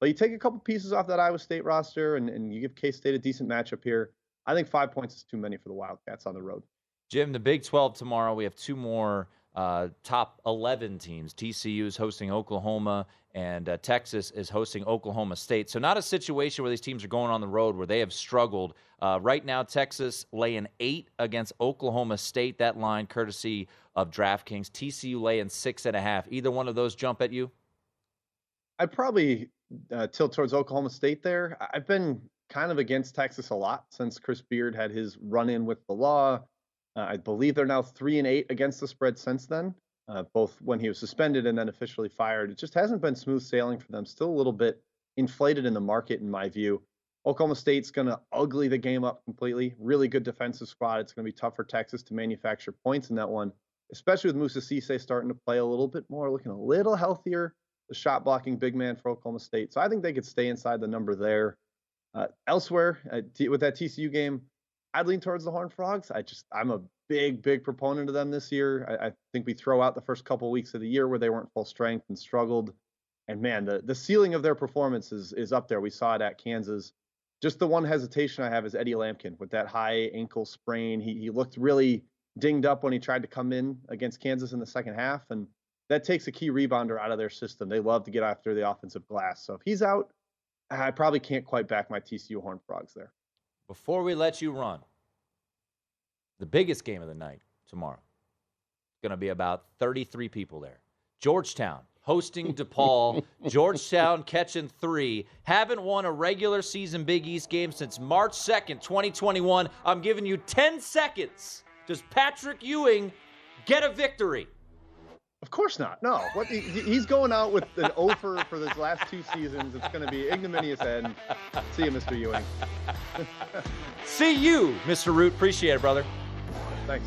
Speaker 5: But you take a couple pieces off that Iowa State roster and, and you give K State a decent matchup here. I think five points is too many for the Wildcats on the road.
Speaker 3: Jim, the Big 12 tomorrow, we have two more uh, top 11 teams. TCU is hosting Oklahoma, and uh, Texas is hosting Oklahoma State. So, not a situation where these teams are going on the road where they have struggled. Uh, right now, Texas laying eight against Oklahoma State. That line, courtesy of DraftKings. TCU laying six and a half. Either one of those jump at you?
Speaker 5: I'd probably uh, tilt towards Oklahoma State there. I've been kind of against Texas a lot since Chris Beard had his run in with the law. Uh, I believe they're now three and eight against the spread since then, uh, both when he was suspended and then officially fired. It just hasn't been smooth sailing for them. Still a little bit inflated in the market, in my view. Oklahoma State's going to ugly the game up completely. Really good defensive squad. It's going to be tough for Texas to manufacture points in that one, especially with Moussa Cisse starting to play a little bit more, looking a little healthier. The shot blocking big man for Oklahoma State. So I think they could stay inside the number there. Uh, elsewhere, uh, with that TCU game, I'd lean towards the Horned Frogs. I just I'm a big big proponent of them this year. I, I think we throw out the first couple weeks of the year where they weren't full strength and struggled. And man, the the ceiling of their performance is is up there. We saw it at Kansas. Just the one hesitation I have is Eddie Lampkin with that high ankle sprain. He he looked really dinged up when he tried to come in against Kansas in the second half, and that takes a key rebounder out of their system. They love to get after the offensive glass. So if he's out, I probably can't quite back my TCU Horned Frogs there.
Speaker 3: Before we let you run, the biggest game of the night tomorrow. Going to be about 33 people there. Georgetown hosting DePaul. Georgetown catching three. Haven't won a regular season Big East game since March 2nd, 2021. I'm giving you 10 seconds. Does Patrick Ewing get a victory?
Speaker 5: Of course not. No. What he, he's going out with an offer for his last two seasons. It's going to be ignominious end. See you, Mr. Ewing.
Speaker 3: See you, Mr. Root. Appreciate it, brother.
Speaker 5: Thanks.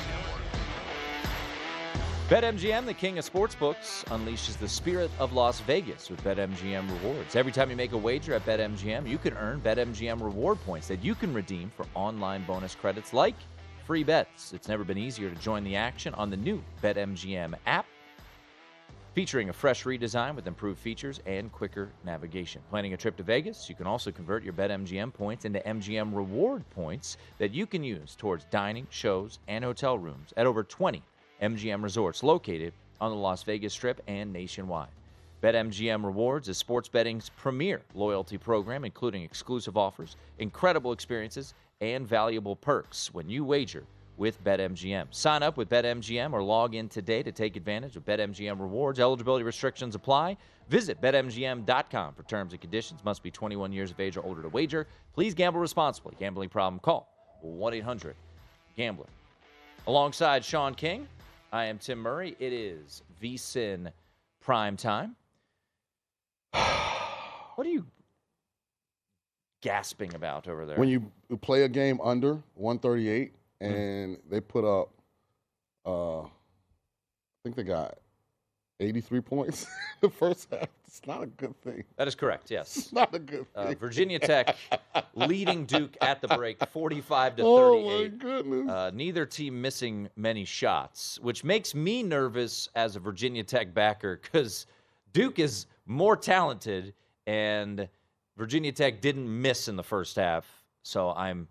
Speaker 3: BetMGM, the king of sportsbooks, unleashes the spirit of Las Vegas with BetMGM rewards. Every time you make a wager at BetMGM, you can earn BetMGM reward points that you can redeem for online bonus credits like free bets. It's never been easier to join the action on the new BetMGM app, featuring a fresh redesign with improved features and quicker navigation. Planning a trip to Vegas, you can also convert your BetMGM points into MGM reward points that you can use towards dining, shows, and hotel rooms at over 20 MGM resorts located on the Las Vegas Strip and nationwide. BetMGM Rewards is sports betting's premier loyalty program, including exclusive offers, incredible experiences, and valuable perks when you wager with BetMGM. Sign up with BetMGM or log in today to take advantage of BetMGM Rewards. Eligibility restrictions apply. Visit BetMGM.com for terms and conditions. Must be 21 years of age or older to wager. Please gamble responsibly. Gambling problem? Call 1 800 Gambler. Alongside Shaun King, I am Tim Murray. It is VSIN prime time. What are you gasping about over there?
Speaker 4: When you play a game under 138
Speaker 3: Mm-hmm.
Speaker 4: and they put up, uh, I think they got 83 points the first half. It's not a good thing.
Speaker 3: That is correct. Yes.
Speaker 4: It's not a good
Speaker 3: Uh,
Speaker 4: thing.
Speaker 3: Virginia Tech leading Duke at the break, 45 to 38.
Speaker 4: Oh my goodness.
Speaker 3: Uh, neither team missing many shots, which makes me nervous as a Virginia Tech backer because Duke is more talented and Virginia Tech didn't miss in the first half. So I'm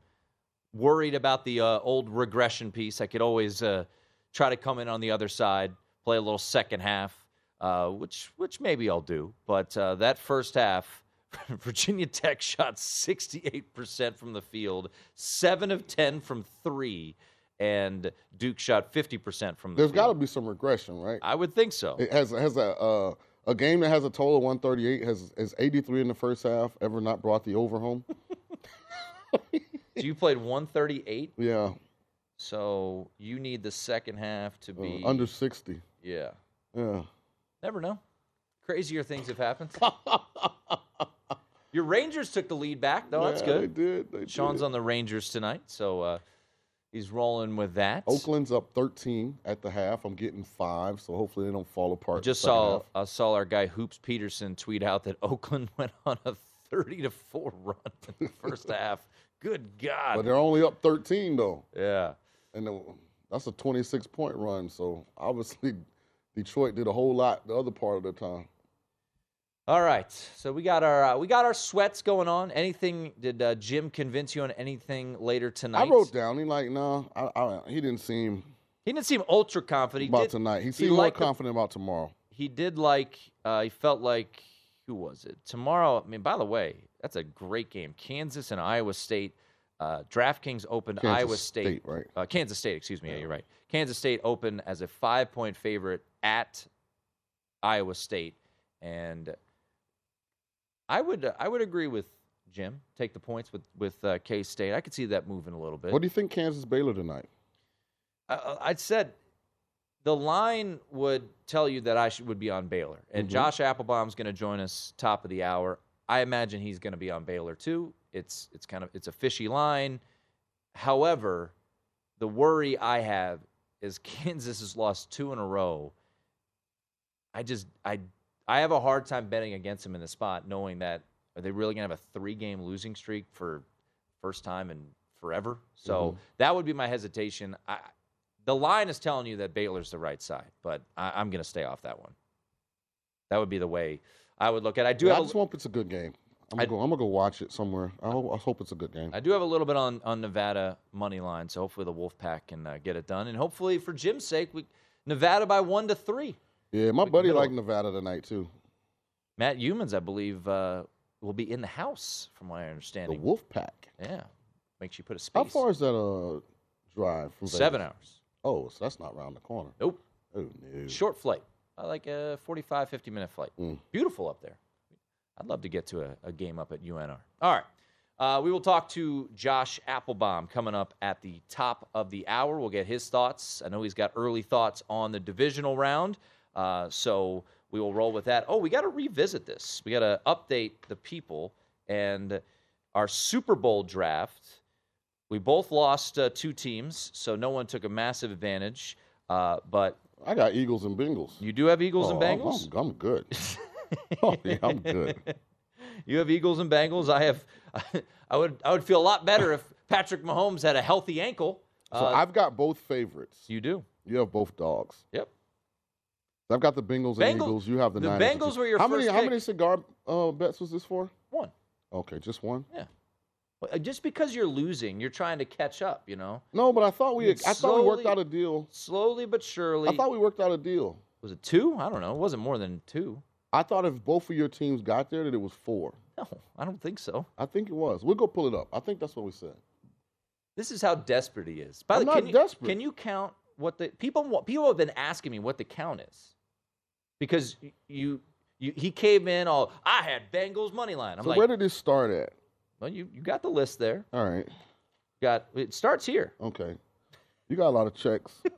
Speaker 3: worried about the uh, old regression piece. I could always uh, try to come in on the other side, play a little second half, uh, which which maybe I'll do. But uh, that first half, Virginia Tech shot 68% from the field, seven of 10 from three, and Duke shot 50% from the
Speaker 4: There's
Speaker 3: field.
Speaker 4: got to be some regression, right?
Speaker 3: I would think so.
Speaker 4: It has has a uh, a game that has a total of 138 has is 83 in the first half ever not brought the over home.
Speaker 3: So you played 138.
Speaker 4: Yeah,
Speaker 3: So you need the second half to
Speaker 4: uh,
Speaker 3: be
Speaker 4: under 60.
Speaker 3: Yeah.
Speaker 4: Yeah.
Speaker 3: Never know. Crazier things have happened. Your Rangers took the lead back, though. That's good.
Speaker 4: they did, they
Speaker 3: Shaun's
Speaker 4: did.
Speaker 3: on the Rangers tonight, so uh, he's rolling with that.
Speaker 4: Oakland's up 13 at the half. I'm getting five, so hopefully they don't fall apart.
Speaker 3: I just saw. I saw our guy Hoops Peterson tweet out that Oakland went on a 30 to 4 run in the first half. Good God.
Speaker 4: but they're only up 13 though.
Speaker 3: Yeah.
Speaker 4: And that's a 26 point run. So obviously, Detroit did a whole lot the other part of the time.
Speaker 3: All right, so we got our uh, we got our sweats going on. Anything? Did uh, Jim convince you on anything later tonight?
Speaker 4: I wrote down. He like no, I, I, he didn't seem
Speaker 3: He didn't seem ultra confident. He
Speaker 4: about
Speaker 3: did,
Speaker 4: tonight. He seemed more
Speaker 3: liked the-
Speaker 4: confident about tomorrow.
Speaker 3: he did like uh, he felt like who was it tomorrow? I mean, by the way, that's a great game. Kansas and Iowa State. Uh, DraftKings opened
Speaker 4: Kansas
Speaker 3: Iowa State,
Speaker 4: State, right?
Speaker 3: Uh, Kansas State, excuse me. Yeah, you're right. Kansas State opened as a five point favorite at Iowa State, and I would I would agree with Jim. Take the points with with uh, K State. I could see that moving a little bit.
Speaker 4: What do you think Kansas Baylor tonight?
Speaker 3: I, I said the line would tell you that I should, would be on Baylor, and
Speaker 4: Mhm.
Speaker 3: Josh Applebaum's going to join us top of the hour. I imagine he's going to be on Baylor too. It's it's kind of it's a fishy line. However, the worry I have is Kansas has lost two in a row. I just I I have a hard time betting against them in the spot, knowing that are they really going to have a three game losing streak for first time in forever? So
Speaker 4: Mhm.
Speaker 3: that would be my hesitation. I, the line is telling you that Baylor's the right side, but I, I'm going to stay off that one. That would be the way I would look at. it. I do
Speaker 4: Yeah,
Speaker 3: have
Speaker 4: I
Speaker 3: a,
Speaker 4: just hope it's a good game. I'm gonna, go, I'm gonna go watch it somewhere. I hope, I hope it's a good game.
Speaker 3: I do have a little bit on, on Nevada money line, so hopefully the Wolfpack can uh, get it done, and hopefully for Jim's sake, we Nevada by one to three.
Speaker 4: Yeah, my buddy liked Nevada tonight too.
Speaker 3: Matt Youmans, I believe, uh, will be in the house, from my understanding.
Speaker 4: The
Speaker 3: understanding.
Speaker 4: Wolfpack.
Speaker 3: Yeah, makes you put a space.
Speaker 4: How far is that uh drive from
Speaker 3: Seven
Speaker 4: Vegas?
Speaker 3: hours.
Speaker 4: Oh, so that's not around the corner.
Speaker 3: Nope.
Speaker 4: Oh no.
Speaker 3: Short flight, uh, like a 45, 50 minute flight.
Speaker 4: Mm.
Speaker 3: Beautiful up there. I'd love to get to a, a game up at UNR. All right. Uh, we will talk to Josh Applebaum coming up at the top of the hour. We'll get his thoughts. I know he's got early thoughts on the divisional round. Uh, so we will roll with that. Oh, we got to revisit this. We got to update the people and our Super Bowl draft. We both lost uh, two teams, so no one took a massive advantage. Uh, but
Speaker 4: I got Eagles and Bengals.
Speaker 3: You do have Eagles and
Speaker 4: Oh, I'm-
Speaker 3: Bengals.
Speaker 4: I'm, I'm good. oh yeah, I'm good.
Speaker 3: You have Eagles and Bengals. I have. I would. I would feel a lot better if Patrick Mahomes had a healthy ankle.
Speaker 4: So
Speaker 3: Uh,
Speaker 4: I've got both favorites.
Speaker 3: You do.
Speaker 4: You have both dogs.
Speaker 3: Yep.
Speaker 4: I've got the Bengals and
Speaker 3: Bengals-
Speaker 4: Eagles. You have the,
Speaker 3: the
Speaker 4: Niners
Speaker 3: Bengals were your
Speaker 4: how many?
Speaker 3: first
Speaker 4: How
Speaker 3: pick.
Speaker 4: many cigar uh, bets was this for?
Speaker 3: One.
Speaker 4: Okay, just one.
Speaker 3: Yeah. Well, uh, Just because you're losing, you're trying to catch up. You know.
Speaker 4: No, but I thought we.
Speaker 3: You
Speaker 4: I thought we worked out a deal.
Speaker 3: Slowly but surely.
Speaker 4: I thought we worked out a deal.
Speaker 3: Was it two? I don't know. It wasn't more than two.
Speaker 4: I thought if both of your teams got there, that it was four.
Speaker 3: No, I don't think so.
Speaker 4: I think it was. We'll go pull it up. I think that's what we said.
Speaker 3: This is how desperate he is. By
Speaker 4: I'm
Speaker 3: the way,
Speaker 4: not
Speaker 3: can you,
Speaker 4: desperate.
Speaker 3: Can you count what the people? People have been asking me what the count is, because you, you he came in all. I had Bengals money line. I'm
Speaker 4: so
Speaker 3: like,
Speaker 4: where did this start at?
Speaker 3: well, you you got the list there.
Speaker 4: All right.
Speaker 3: Got it starts here.
Speaker 4: Okay. You got a lot of checks.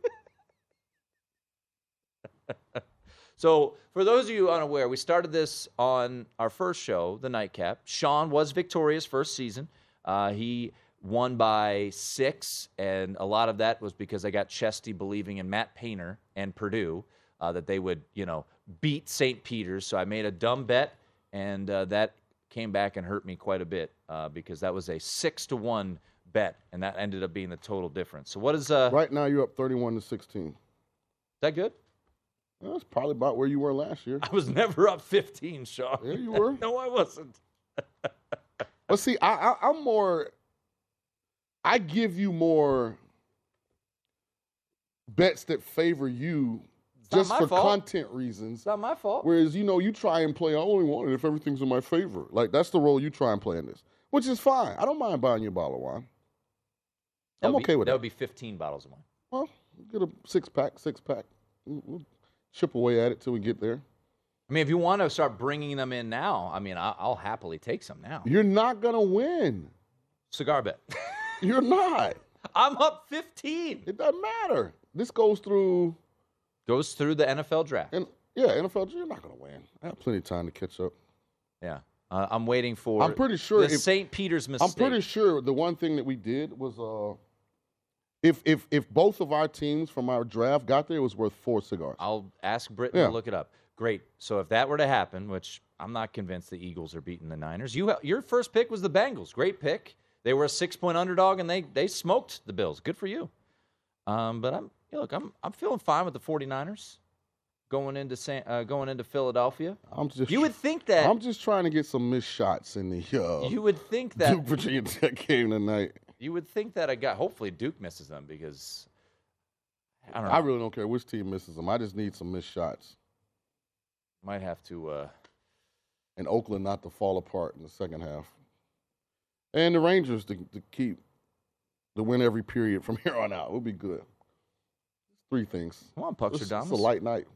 Speaker 3: So, for those of you unaware, we started this on our first show, the Nightcap. Shaun was victorious first season. Uh, he won by six, and a lot of that was because I got Chesty believing in Matt Painter and Purdue uh, that they would, you know, beat St. Peter's. So I made a dumb bet, and uh, that came back and hurt me quite a bit uh, because that was a six to one bet, and that ended up being the total difference. So what is uh?
Speaker 4: right now, you're up 31 to 16.
Speaker 3: Is that good?
Speaker 4: That's probably about where you were last year.
Speaker 3: I was never up 15, Shaun.
Speaker 4: Yeah, you were.
Speaker 3: no, I wasn't.
Speaker 4: But see, I, I, I'm more. I give you more bets that favor you just for
Speaker 3: fault.
Speaker 4: content reasons.
Speaker 3: It's not my fault.
Speaker 4: Whereas you know, you try and play. I only want it if everything's in my favor. Like that's the role you try and play in this, which is fine. I don't mind buying you a bottle of wine.
Speaker 3: That
Speaker 4: I'm okay
Speaker 3: be,
Speaker 4: with
Speaker 3: that.
Speaker 4: that.
Speaker 3: would be 15 bottles of wine.
Speaker 4: Well, get a six pack, six pack. We'll we'll chip away at it till we get there.
Speaker 3: I mean, if you want to start bringing them in now, I mean, I'll, I'll happily take some now.
Speaker 4: You're not gonna win.
Speaker 3: Cigar bet.
Speaker 4: You're not.
Speaker 3: I'm up 15.
Speaker 4: It doesn't matter. This goes through.
Speaker 3: Goes through the NFL draft.
Speaker 4: And yeah, NFL. You're not gonna win. I have plenty of time to catch up.
Speaker 3: Yeah. Uh, I'm waiting for.
Speaker 4: I'm pretty sure
Speaker 3: the St. Peter's mistake.
Speaker 4: I'm pretty sure the one thing that we did was uh, if if if both of our teams from our draft got there, it was worth four cigars.
Speaker 3: I'll ask Britton
Speaker 4: Yeah.
Speaker 3: to look it up. Great. So if that were to happen, which I'm not convinced the Eagles are beating the Niners, you your first pick was the Bengals. Great pick. They were a six point underdog and they they smoked the Bills. Good for you. Um, but I'm yeah, look, I'm I'm feeling fine with the 49ers. going into San, uh, going into Philadelphia.
Speaker 4: I'm just
Speaker 3: You would think that
Speaker 4: I'm just trying to get some missed shots in the uh,
Speaker 3: you would think that
Speaker 4: Duke Virginia Tech game tonight.
Speaker 3: you would think that a guy. Hopefully Duke misses them because I don't know.
Speaker 4: I really don't care which team misses them. I just need some missed shots.
Speaker 3: might have to. Uh,
Speaker 4: And Oakland not to fall apart in the second half. And the Rangers to, to keep to win every period from here on out. Would be good. Three things.
Speaker 3: Come on, Puckster
Speaker 4: It's, it's a light night.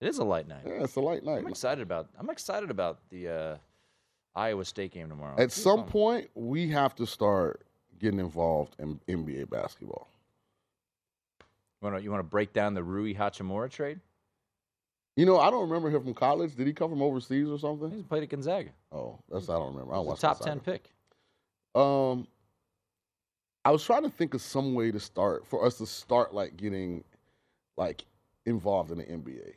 Speaker 3: It is a light night.
Speaker 4: Yeah, it's a light night.
Speaker 3: I'm excited about. I'm excited about the uh, Iowa State game tomorrow.
Speaker 4: At some point, we have to start getting involved in NBA basketball.
Speaker 3: You want to you want to break down the Rui Hachimura trade?
Speaker 4: You know, I don't remember him from college. Did he come from overseas or something?
Speaker 3: He played at Gonzaga.
Speaker 4: Oh, that's I don't remember. I don't
Speaker 3: a
Speaker 4: watch
Speaker 3: top
Speaker 4: Gonzaga.
Speaker 3: ten pick.
Speaker 4: Um, I was trying to think of some way to start for us to start like getting like involved in the NBA.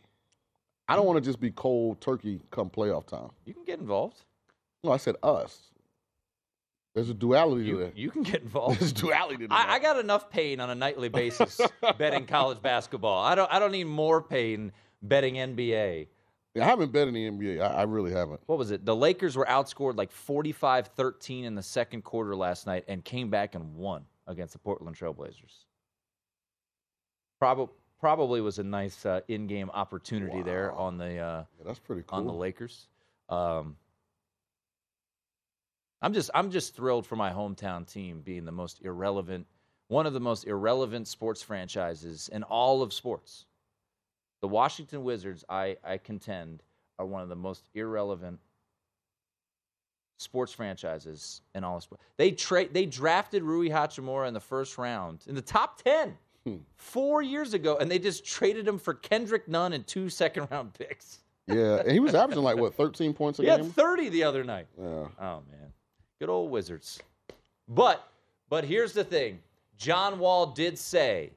Speaker 4: I don't want to just be cold turkey come playoff time.
Speaker 3: You can get involved.
Speaker 4: No, I said us. There's a duality to
Speaker 3: You,
Speaker 4: that.
Speaker 3: you can get involved.
Speaker 4: There's duality to that.
Speaker 3: I, I got enough pain on a nightly basis betting college basketball. I don't. I don't need more pain betting NBA.
Speaker 4: Yeah, I haven't bet in the NBA. I, I really haven't.
Speaker 3: What was it? The Lakers were outscored like 45-13 in the second quarter last night and came back and won against the Portland Trailblazers. Probably probably was a nice uh, in-game opportunity there on the uh,
Speaker 4: that's pretty
Speaker 3: on the. Lakers. Um, I'm just I'm just thrilled for my hometown team being the most irrelevant, one of the most irrelevant sports franchises in all of sports. The Washington Wizards, I, I contend, are one of the most irrelevant sports franchises in all of sports. They trade they drafted Rui Hachimura in the first round in the top ten
Speaker 4: Hmm.
Speaker 3: four years ago, and they just traded him for Kendrick Nunn and two second round picks.
Speaker 4: Yeah, and he was averaging like what 13 points a
Speaker 3: He had
Speaker 4: game.
Speaker 3: 30 the other night.
Speaker 4: Yeah.
Speaker 3: Oh man, good old Wizards. But but here's the thing: John Wall did say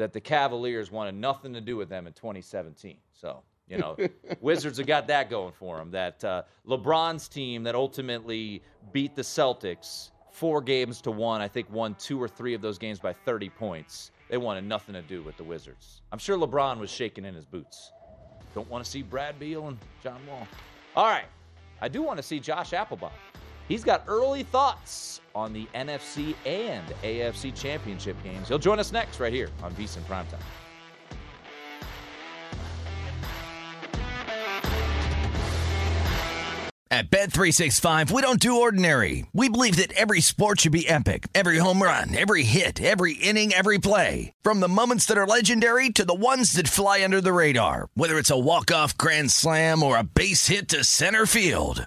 Speaker 3: that the Cavaliers wanted nothing to do with them in 2017. So you know, Wizards have got that going for them. That uh, LeBron's team that ultimately beat the Celtics four games to one. I think won two or three of those games by 30 points. They wanted nothing to do with the Wizards. I'm sure LeBron was shaking in his boots. Don't want to see Brad Beal and John Wall. All right. I do want to see Josh Applebaum. He's got early thoughts on the NFC and AFC championship games. He'll join us next right here on VSiN Primetime.
Speaker 6: At Bet365, we don't do ordinary. We believe that every sport should be epic. Every home run, every hit, every inning, every play. From the moments that are legendary to the ones that fly under the radar. Whether it's a walk-off grand slam or a base hit to center field.